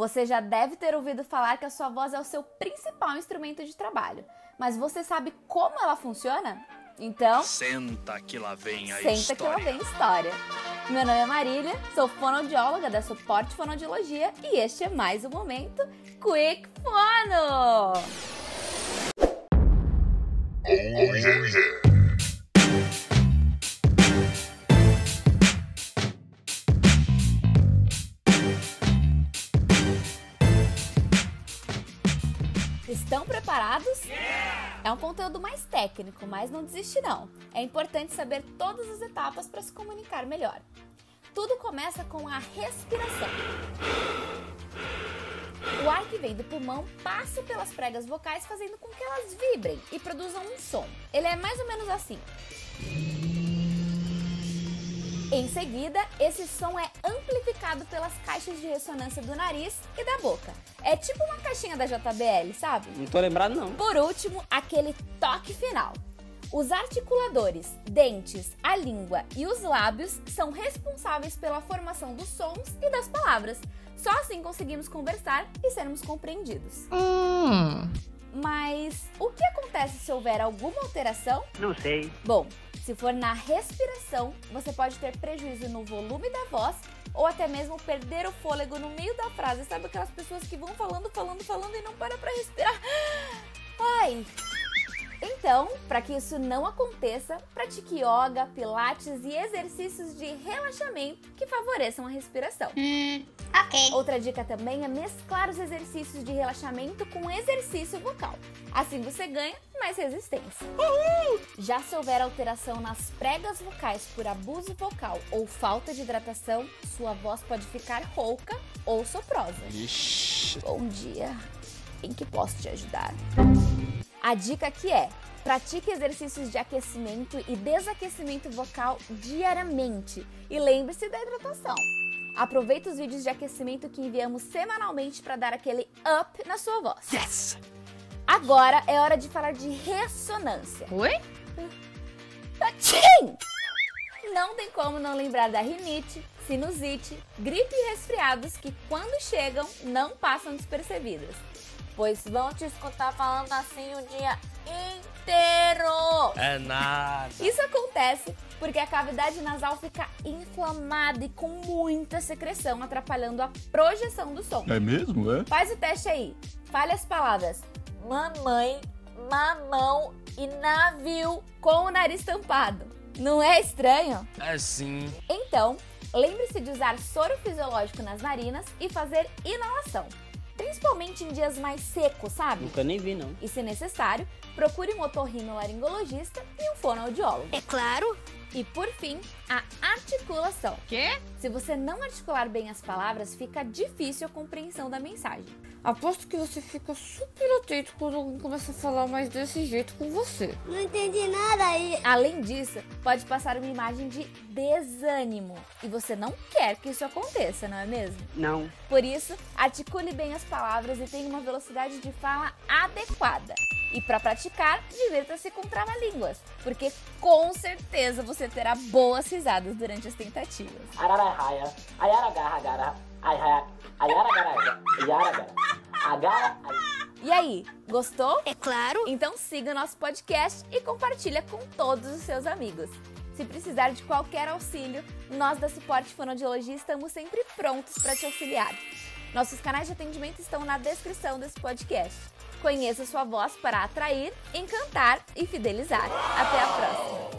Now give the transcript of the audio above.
Você já deve ter ouvido falar que a sua voz é o seu principal instrumento de trabalho, mas você sabe como ela funciona? Então, Senta que lá vem a senta história. que lá vem história. Meu nome é Marília, sou fonoaudióloga da Suporte Fonoaudiologia e este é mais um momento Quick Fono! Estão preparados? É um conteúdo mais técnico, mas não desiste não. É importante saber todas as etapas para se comunicar melhor. Tudo começa com a respiração. O ar que vem do pulmão passa pelas pregas vocais fazendo com que elas vibrem e produzam um som. Ele é mais ou menos assim. Em seguida, esse som é amplificado pelas caixas de ressonância do nariz e da boca. É tipo uma caixinha da JBL, sabe? Não tô lembrado, não. Por último, aquele toque final. Os articuladores, dentes, a língua e os lábios são responsáveis pela formação dos sons e das palavras. Só assim conseguimos conversar e sermos compreendidos. Mas o que acontece se houver alguma alteração? Não sei. Bom, se for na respiração, você pode ter prejuízo no volume da voz ou até mesmo perder o fôlego no meio da frase. Sabe aquelas pessoas que vão falando, falando, falando e não para pra respirar? Ai! Então, para que isso não aconteça, pratique yoga, pilates e exercícios de relaxamento que favoreçam a respiração. Ok. Outra dica também é mesclar os exercícios de relaxamento com exercício vocal. Assim você ganha mais resistência. Já se houver alteração nas pregas vocais por abuso vocal ou falta de hidratação, sua voz pode ficar rouca ou soprosa. Ixi, Bom dia, em que posso te ajudar? A dica aqui é: pratique exercícios de aquecimento e desaquecimento vocal diariamente e lembre-se da hidratação. Aproveite os vídeos de aquecimento que enviamos semanalmente para dar aquele up na sua voz. yes! Agora é hora de falar de ressonância. Oi? Tchim! Não tem como não lembrar da rinite, sinusite, gripe e resfriados que, quando chegam, não passam despercebidas. Pois vão te escutar falando assim o dia inteiro. É nada. Isso acontece porque a cavidade nasal fica inflamada e com muita secreção, atrapalhando a projeção do som. É mesmo, é? Faz o teste aí. Fale as palavras mamãe, mamão e navio com o nariz tampado. Não é estranho? É sim. Então, lembre-se de usar soro fisiológico nas narinas e fazer inalação. Principalmente em dias mais secos, sabe? Nunca nem vi, não. E se necessário, procure um otorrinolaringologista e fonoaudiólogo. É claro. E por fim, a articulação. Quê? Se você não articular bem as palavras, fica difícil a compreensão da mensagem. Aposto que você fica super atento quando alguém começa a falar mais desse jeito com você. Não entendi nada aí. Além disso, pode passar uma imagem de desânimo. E você não quer que isso aconteça, não é mesmo? Não. Por isso, articule bem as palavras e tenha uma velocidade de fala adequada. E para praticar, divirta-se com trava-línguas, porque com certeza você terá boas risadas durante as tentativas. Ayaragaragara, ayaragara, agara, E aí, gostou? É claro. Então siga o nosso podcast e compartilha com todos os seus amigos. Se precisar de qualquer auxílio, nós da Suporte Fonoaudiologia estamos sempre prontos para te auxiliar. Nossos canais de atendimento estão na descrição desse podcast. Conheça sua voz para atrair, encantar e fidelizar. Até a próxima!